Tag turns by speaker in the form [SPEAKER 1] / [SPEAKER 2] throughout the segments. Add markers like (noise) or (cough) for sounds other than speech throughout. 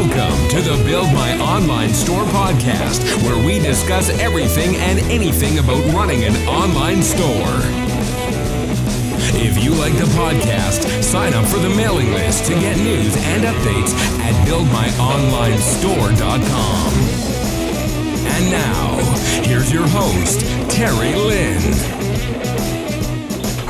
[SPEAKER 1] Welcome to the Build My Online Store podcast, where we discuss everything and anything about running an online store. If you like the podcast, sign up for the mailing list to get news and updates at buildmyonlinestore.com. And now, here's your host, Terry Lin.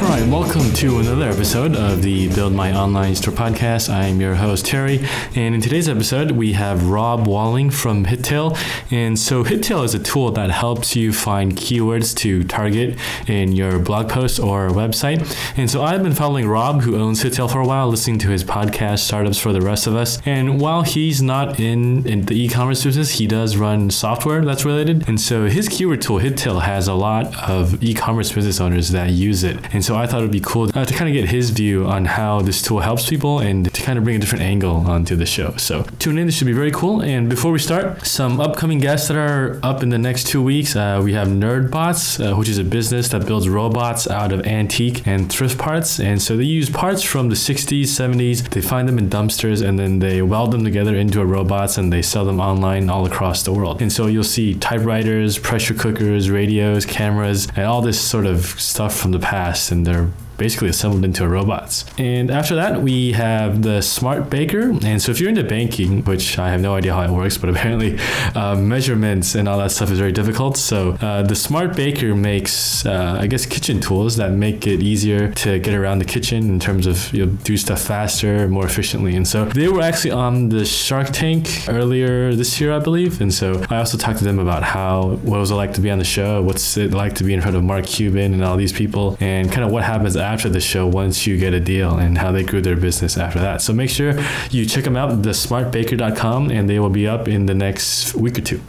[SPEAKER 2] All right, welcome to another episode of the Build My Online Store podcast. I am your host, Terry, and in today's episode, we have Rob Walling from Hittail. And so, Hittail is a tool that helps you find keywords to target in your blog post or website. And so, I've been following Rob, who owns Hittail for a while, listening to his podcast, Startups for the Rest of Us. And while he's not in, in the e commerce business, he does run software that's related. And so, his keyword tool, Hittail, has a lot of e commerce business owners that use it. And so so I thought it would be cool uh, to kind of get his view on how this tool helps people and to kind of bring a different angle onto the show. So tune in, this should be very cool. And before we start, some upcoming guests that are up in the next two weeks. Uh, we have NerdBots, uh, which is a business that builds robots out of antique and thrift parts. And so they use parts from the 60s, 70s. They find them in dumpsters and then they weld them together into a robots and they sell them online all across the world. And so you'll see typewriters, pressure cookers, radios, cameras, and all this sort of stuff from the past. And and they're basically assembled into robots. And after that, we have the Smart Baker. And so if you're into banking, which I have no idea how it works, but (laughs) apparently uh, measurements and all that stuff is very difficult. So uh, the Smart Baker makes, uh, I guess, kitchen tools that make it easier to get around the kitchen in terms of you know, do stuff faster, more efficiently. And so they were actually on the Shark Tank earlier this year, I believe. And so I also talked to them about how what was it like to be on the show, what's it like to be in front of Mark Cuban and all these people, and kind of what happens after the show once you get a deal and how they grew their business after that. So make sure you check them out, thesmartbaker.com, and they will be up in the next week or two.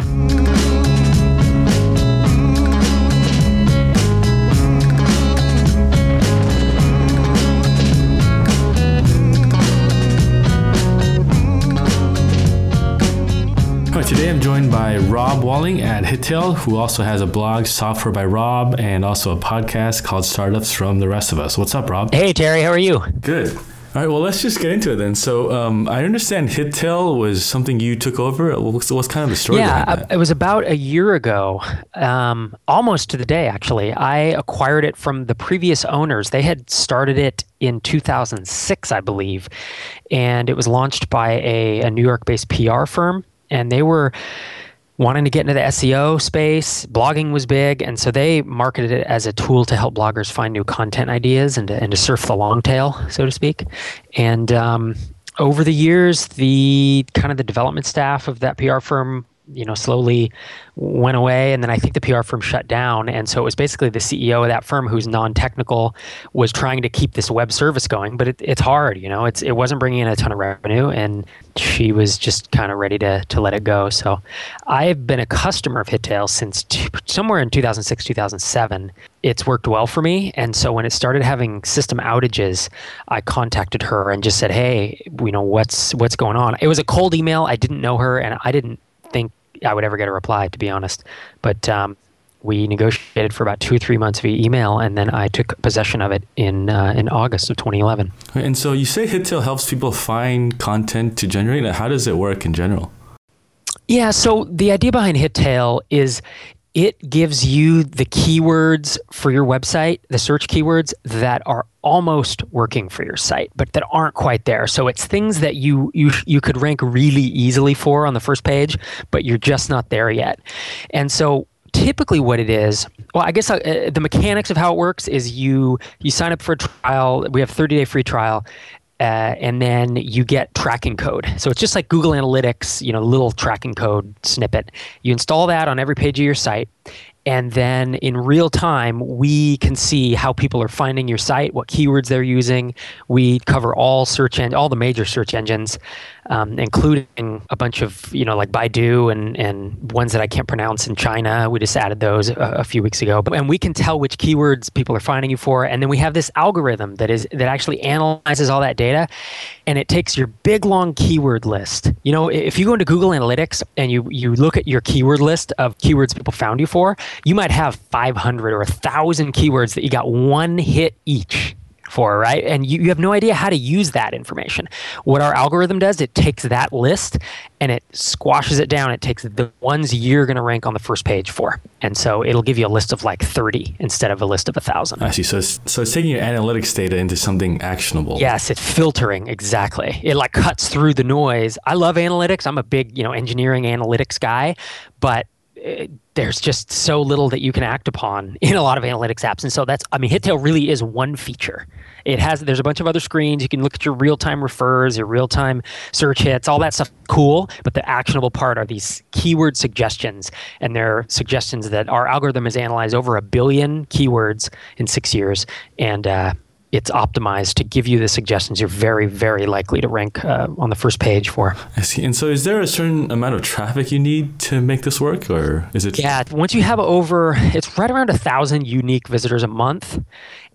[SPEAKER 2] Today I'm joined by Rob Walling at Hittail, who also has a blog, Software by Rob, and also a podcast called Startups from the Rest of Us. What's up, Rob?
[SPEAKER 3] Hey, Terry. How are you?
[SPEAKER 2] Good. All right, well, let's just get into it then. So, um, I understand Hittail was something you took over. What's, what's kind of the story?
[SPEAKER 3] Yeah, it was about a year ago, um, almost to the day, actually. I acquired it from the previous owners. They had started it in 2006, I believe, and it was launched by a, a New York based PR firm and they were wanting to get into the SEO space. Blogging was big, and so they marketed it as a tool to help bloggers find new content ideas and to, and to surf the long tail, so to speak. And um, over the years, the kind of the development staff of that PR firm you know slowly went away and then i think the pr firm shut down. And so it was basically the ceo of that firm who's non-technical was trying to keep this web service going but it, it's hard you know? It's it wasn't bringing in a ton of revenue and she was just kind of ready to to let it go. So i've been a customer of hittail since t- somewhere in 2006 2007 it's worked well for me and so when it started having system outages i contacted her and just said hey you know what's what's going on? It was a cold email. I didn't know her and i didn't think I would ever get a reply, to be honest. But um, we negotiated for about two or three months via email, and then I took possession of it in uh, in August of 2011.
[SPEAKER 2] And so you say Hittail helps people find content to generate. How does it work in general?
[SPEAKER 3] Yeah, so the idea behind Hittail is it gives you the keywords for your website, the search keywords that are almost working for your site, but that aren't quite there. So it's things that you you you could rank really easily for on the first page, but you're just not there yet. And so typically what it is well i guess uh, the mechanics of how it works is you you sign up for a trial we have 30 day free trial uh, and then you get tracking code. So it's just like Google Analytics, you know, little tracking code snippet. You install that on every page of your site, and then in real time we can see how people are finding your site what keywords they're using. We cover all search and all the major search engines um, including a bunch of you know like baidu and, and ones that i can't pronounce in china. We just added those a, a few weeks ago. And we can tell which keywords people are finding you for. And then we have this algorithm that is that actually analyzes all that data and it takes your big long keyword list. You know if you go into google analytics and you you look at your keyword list of keywords people found you for you might have 500 or 1,000 keywords that you got one hit each for, right? And you, you have no idea how to use that information. What our algorithm does, it takes that list and it squashes it down. It takes the ones you're going to rank on the first page for. And so it'll give you a list of like 30 instead of a list of a thousand.
[SPEAKER 2] I see. So it's, so it's taking your analytics data into something actionable.
[SPEAKER 3] Yes, it's filtering exactly. It like cuts through the noise. I love analytics. I'm a big, you know, engineering analytics guy, but there's just so little that you can act upon in a lot of analytics apps. And so that's, I mean, Hittail really is one feature. It has, there's a bunch of other screens. You can look at your real time refers, your real time search hits, all that stuff. Cool. But the actionable part are these keyword suggestions. And they're suggestions that our algorithm has analyzed over a billion keywords in six years. And, uh, it's optimized to give you the suggestions you're very, very likely to rank uh, on the first page for.
[SPEAKER 2] I see. And so, is there a certain amount of traffic you need to make this work, or is it?
[SPEAKER 3] Yeah, once you have over, it's right around a thousand unique visitors a month,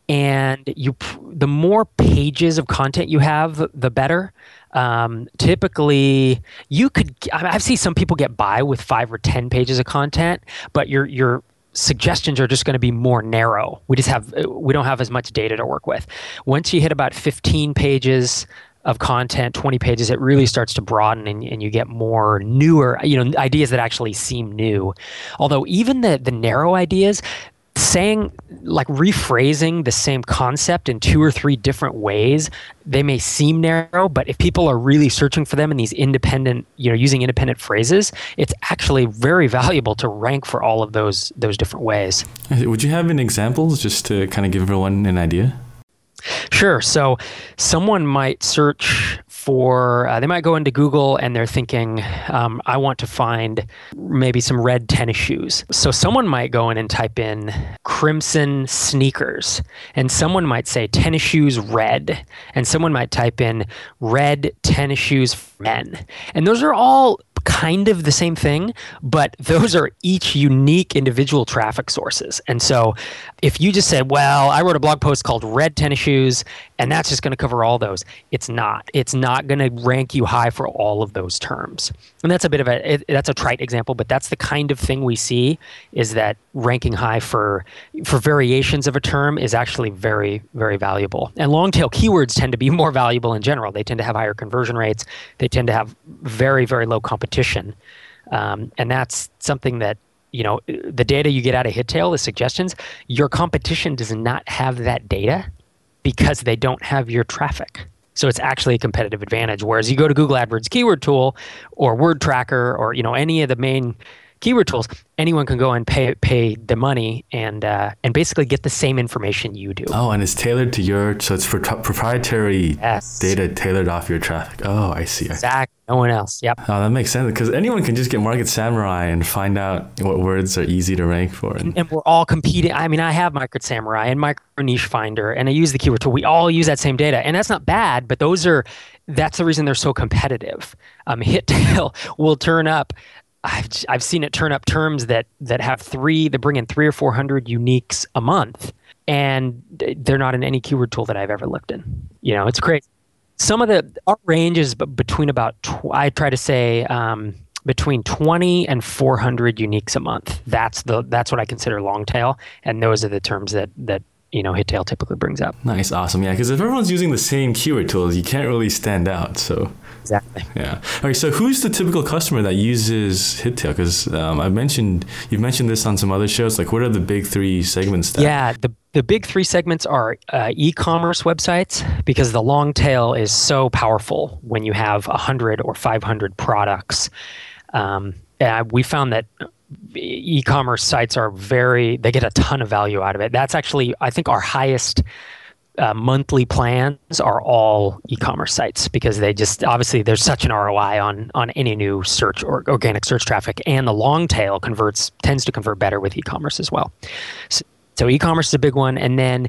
[SPEAKER 3] and you, the more pages of content you have, the better. Um, typically, you could. I've seen some people get by with five or ten pages of content, but you're you're suggestions are just going to be more narrow. We just have we don't have as much data to work with. Once you hit about 15 pages of content, 20 pages, it really starts to broaden and, and you get more newer, you know, ideas that actually seem new. Although even the the narrow ideas, saying like rephrasing the same concept in two or three different ways they may seem narrow but if people are really searching for them in these independent you know using independent phrases it's actually very valuable to rank for all of those those different ways
[SPEAKER 2] would you have any examples just to kind of give everyone an idea
[SPEAKER 3] Sure. So someone might search for, uh, they might go into Google and they're thinking, um, I want to find maybe some red tennis shoes. So someone might go in and type in crimson sneakers, and someone might say tennis shoes red, and someone might type in red tennis shoes men. And those are all kind of the same thing, but those are each unique individual traffic sources. And so if you just said, well, I wrote a blog post called Red Tennis Shoes, and that's just going to cover all those, it's not. It's not going to rank you high for all of those terms. And that's a bit of a, it, that's a trite example, but that's the kind of thing we see is that ranking high for, for variations of a term is actually very, very valuable. And long tail keywords tend to be (laughs) more valuable in general. They tend to have higher conversion rates. They tend to have very, very low competition competition. Um, and that's something that you know the data you get out of hittail the suggestions your competition does not have that data because they don't have your traffic so it's actually a competitive advantage whereas you go to google adwords keyword tool or word tracker or you know any of the main keyword tools, anyone can go and pay pay the money and uh, and basically get the same information you do.
[SPEAKER 2] Oh, and it's tailored to your so it's for t- proprietary
[SPEAKER 3] yes.
[SPEAKER 2] data tailored off your traffic. Oh, I see.
[SPEAKER 3] Exactly. No one else. Yep.
[SPEAKER 2] Oh, that makes sense because anyone can just get Market Samurai and find out what words are easy to rank for.
[SPEAKER 3] And, and we're all competing. I mean, I have Market Samurai and Micro Niche Finder, and I use the keyword tool. We all use that same data, and that's not bad. But those are that's the reason they're so competitive. Um, (laughs) Hittail will turn up I've I've seen it turn up terms that that have three that bring in three or four hundred uniques a month, and they're not in any keyword tool that I've ever looked in. You know, it's crazy. Some of the our range is between about tw- I try to say um, between 20 and 400 uniques a month. That's the that's what I consider long tail, and those are the terms that that you know Hittail typically brings up.
[SPEAKER 2] Nice, awesome, yeah. Because if everyone's using the same keyword tools, you can't really stand out. So
[SPEAKER 3] exactly.
[SPEAKER 2] Yeah. Okay. So who's the typical customer that uses Hittail? Because um, I mentioned you've mentioned this on some other shows. Like, what are the big three segments? That-
[SPEAKER 3] yeah. The the big three segments are uh, e-commerce websites because the long tail is so powerful when you have 100 or 500 products. Um, we found that e-commerce sites are very they get a ton of value out of it that's actually i think our highest uh, monthly plans are all e-commerce sites because they just obviously there's such an ROI on on any new search or organic search traffic, and the long tail converts tends to convert better with e-commerce as well. So, so e-commerce is a big one, and then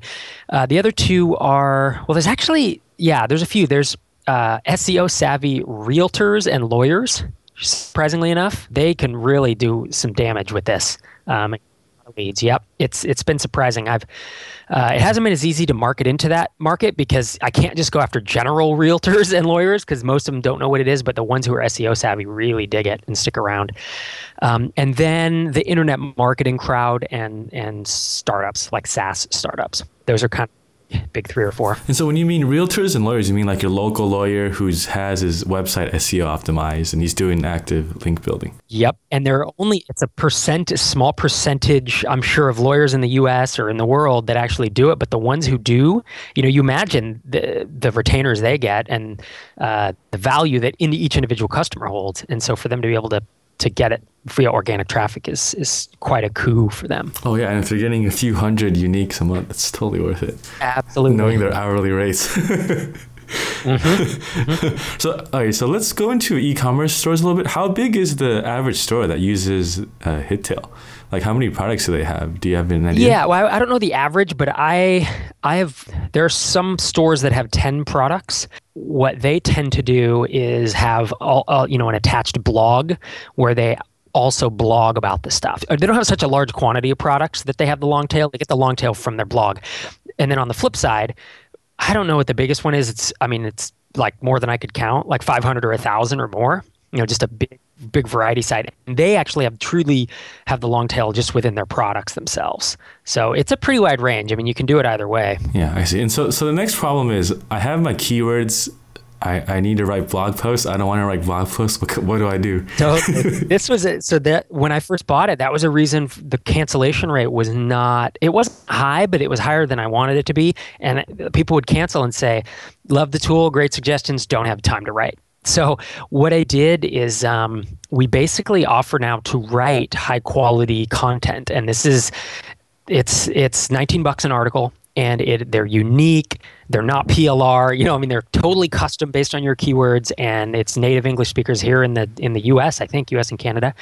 [SPEAKER 3] uh, the other two are well. There's actually yeah, there's a few. There's uh, SEO savvy realtors and lawyers. Surprisingly enough, they can really do some damage with this. Um, leads. Yep, it's it's been surprising. I've uh, it hasn't been as easy to market into that market because I can't just go after general realtors (laughs) and lawyers because most of them don't know what it is, but the ones who are SEO savvy really dig it and stick around. Um, and then the internet marketing crowd and and startups like SaaS startups. Those are kind of (laughs) big three or four.
[SPEAKER 2] And so when you mean realtors and lawyers, you mean like your local lawyer who has his website SEO optimized and he's doing active link building.
[SPEAKER 3] Yep. And there are only it's a percent a small percentage, I'm sure, of lawyers in the US or in the world that actually do it. But the ones who do, you know, you imagine the the retainers they get and uh, the value that in each individual customer holds. And so for them to be able to to get it via organic traffic is is quite a coup for them.
[SPEAKER 2] Oh yeah, and if they're getting a few hundred uniques a month, it's totally worth it.
[SPEAKER 3] Absolutely.
[SPEAKER 2] Knowing their hourly rates. (laughs) mm-hmm. so okay, so let's go into e-commerce stores a little bit. How big is the average store that uses uh, Hittail? Like how many products do they have? Do you have an idea?
[SPEAKER 3] Yeah, well, I don't know the average, but I I have there are some stores that have 10 products. What they tend to do is have all, all you know an attached blog where they also blog about the stuff. They don't have such a large quantity of products that they have the long tail. They get the long tail from their blog. And then on the flip side, I don't know what the biggest one is. It's I mean it's like more than I could count, like 500 or 1000 or more. You know, just a big big variety site. And they actually have truly have the long tail just within their products themselves. So it's a pretty wide range. I mean, you can do it either way.
[SPEAKER 2] Yeah, I see. And so so the next problem is I have my keywords I, I need to write blog posts. I don't want to write blog posts. (laughs) What, what do I do?
[SPEAKER 3] so (laughs) this was it. So that when I first bought it, that was a reason the cancellation rate was not. It wasn't high, but it was higher than I wanted it to be. And people would cancel and say, "Love the tool, great suggestions. Don't have time to write." So what I did is um, we basically offer now to write high quality content, and this is it's it's 19 bucks an article, and it they're unique. They're not PLR. You know, I mean, they're totally custom based on your keywords, and it's native English speakers here in the in the U.S. I think U.S. and Canada,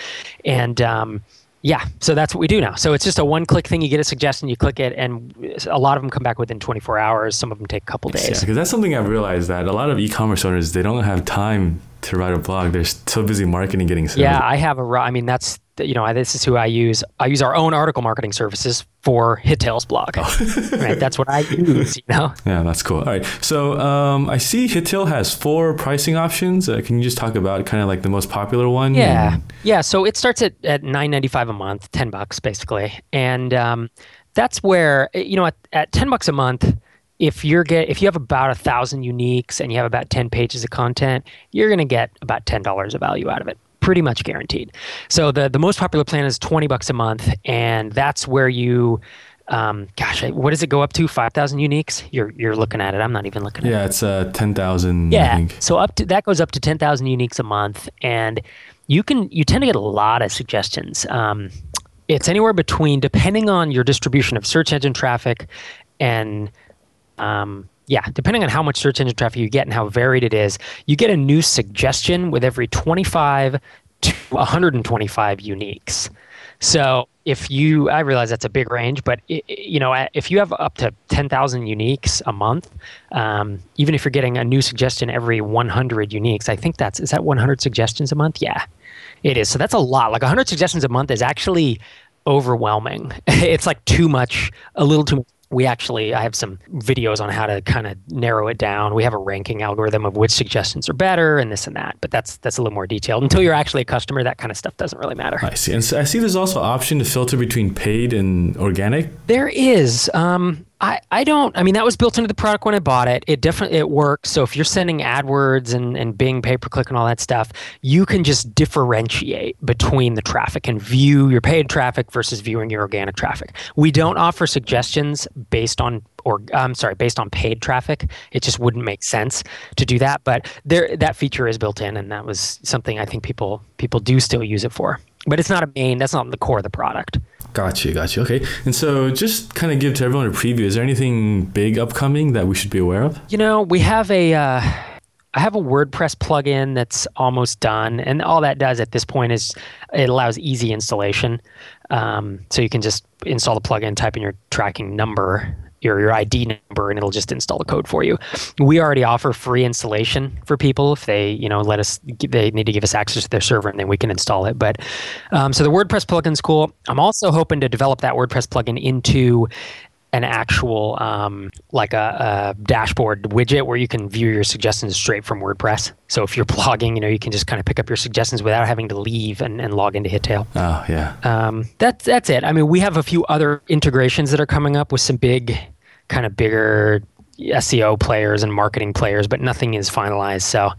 [SPEAKER 3] and um, yeah, so that's what we do now. So it's just a one-click thing. You get a suggestion, you click it, and a lot of them come back within 24 hours. Some of them take a couple days.
[SPEAKER 2] Yeah, because that's something I've realized that a lot of e-commerce owners they don't have time to write a blog. They're so busy marketing, getting sales.
[SPEAKER 3] Yeah, I have a. I mean, that's you know, this is who I use. I use our own article marketing services for Hittail's blog. Oh. (laughs) right, that's what I (laughs) use. You know.
[SPEAKER 2] Yeah, that's cool. All right, so um, I see Hittail has four pricing options. Uh, can you just talk about kind of like the most popular one?
[SPEAKER 3] Yeah, and... yeah. So it starts at at nine ninety five a month, ten bucks basically, and um, that's where you know at, at ten bucks a month if you're get if you have about a thousand uniques and you have about 10 pages of content you're going to get about $10 of value out of it pretty much guaranteed. So the the most popular plan is twenty bucks a month, and that's where you. Um, gosh, what does it go up to? Five thousand uniques. You're you're looking at it. I'm not even looking
[SPEAKER 2] at
[SPEAKER 3] yeah,
[SPEAKER 2] it. Yeah, it's uh, ten thousand.
[SPEAKER 3] Yeah, so up to that goes up to ten thousand uniques a month, and you can you tend to get a lot of suggestions. Um, it's anywhere between, depending on your distribution of search engine traffic, and um, yeah, depending on how much search engine traffic you get and how varied it is, you get a new suggestion with every 25 to 125 uniques. So if you, I realize that's a big range, but it, you know, if you have up to 10,000 uniques a month, um, even if you're getting a new suggestion every 100 uniques, I think that's is that 100 suggestions a month? Yeah, it is. So that's a lot. Like 100 suggestions a month is actually overwhelming. (laughs) it's like too much, a little too much we actually i have some videos on how to kind of narrow it down. We have a ranking algorithm of which suggestions are better and this and that but that's that's a little more detailed. Until you're actually a customer that kind of stuff doesn't really matter.
[SPEAKER 2] I see. And so i see there's also an option to filter between paid and organic?
[SPEAKER 3] There is um, I, I don't I mean that was built into the product when I bought it. It definitely it works. So if you're sending AdWords and, and Bing pay per click and all that stuff, you can just differentiate between the traffic and view your paid traffic versus viewing your organic traffic. We don't offer suggestions based on or I'm sorry, based on paid traffic. It just wouldn't make sense to do that. But there that feature is built in and that was something I think people people do still use it for. But it's not a main that's not the core of the product.
[SPEAKER 2] Got you, got you. Okay. And so just kind of give to everyone a preview. Is there anything big upcoming that we should be aware of?
[SPEAKER 3] You know, we have a. Uh, I have a WordPress plugin that's almost done, and all that does at this point is it allows easy installation. Um, so you can just install the plugin, type in your tracking number, your, your ID number and it'll just install the code for you. We already offer free installation for people if they, you know, let us, they need to give us access to their server and then we can install it. But um, so the WordPress plugin's cool. I'm also hoping to develop that WordPress plugin into an actual um, like a, a, dashboard widget where you can view your suggestions straight from WordPress. So if you're (laughs) blogging, you know, you can just kind of pick up your suggestions without having to leave and, and log into Hittail.
[SPEAKER 2] Oh yeah.
[SPEAKER 3] Um, that's that's it. I mean, we have a few other integrations that are coming up with some big kind of bigger SEO players and marketing players, but nothing is finalized. So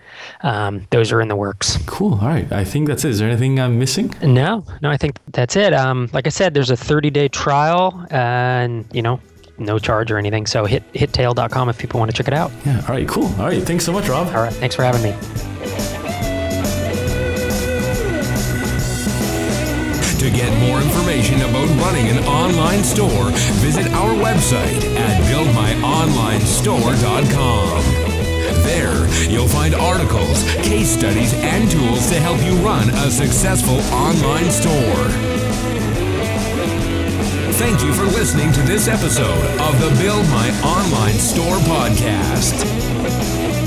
[SPEAKER 3] um, those are in the works.
[SPEAKER 2] Cool. All right. I think that's it. Is there anything I'm missing?
[SPEAKER 3] No, no, I think that's it. Um, like I said, there's a 30 day trial and, you know, no charge or anything. So hit hittail.com if people want to check it out.
[SPEAKER 2] Yeah. All right. Cool. All right. Thanks so much, Rob.
[SPEAKER 3] All right. Thanks for having me.
[SPEAKER 1] To get more information about running an online store, visit our website at buildmyonlinestore.com. There, you'll find articles, case studies, and tools to help you run a successful online store. Thank you for listening to this episode of the Build My Online Store podcast.